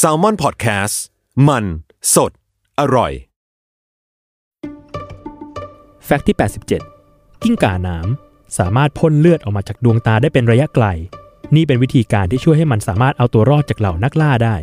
s a l ม o n PODCAST มัน สด อร่อย แฟกต์ที่ 87 กิ้งก่าน้ำสามารถพ่นเลือดออกมาจากดวงตาได้เป็นระยะไกล นี่เป็นวิธีการที่ช่วยให้มันสามารถเอาตัวรอดจากเหล่านักล่าได้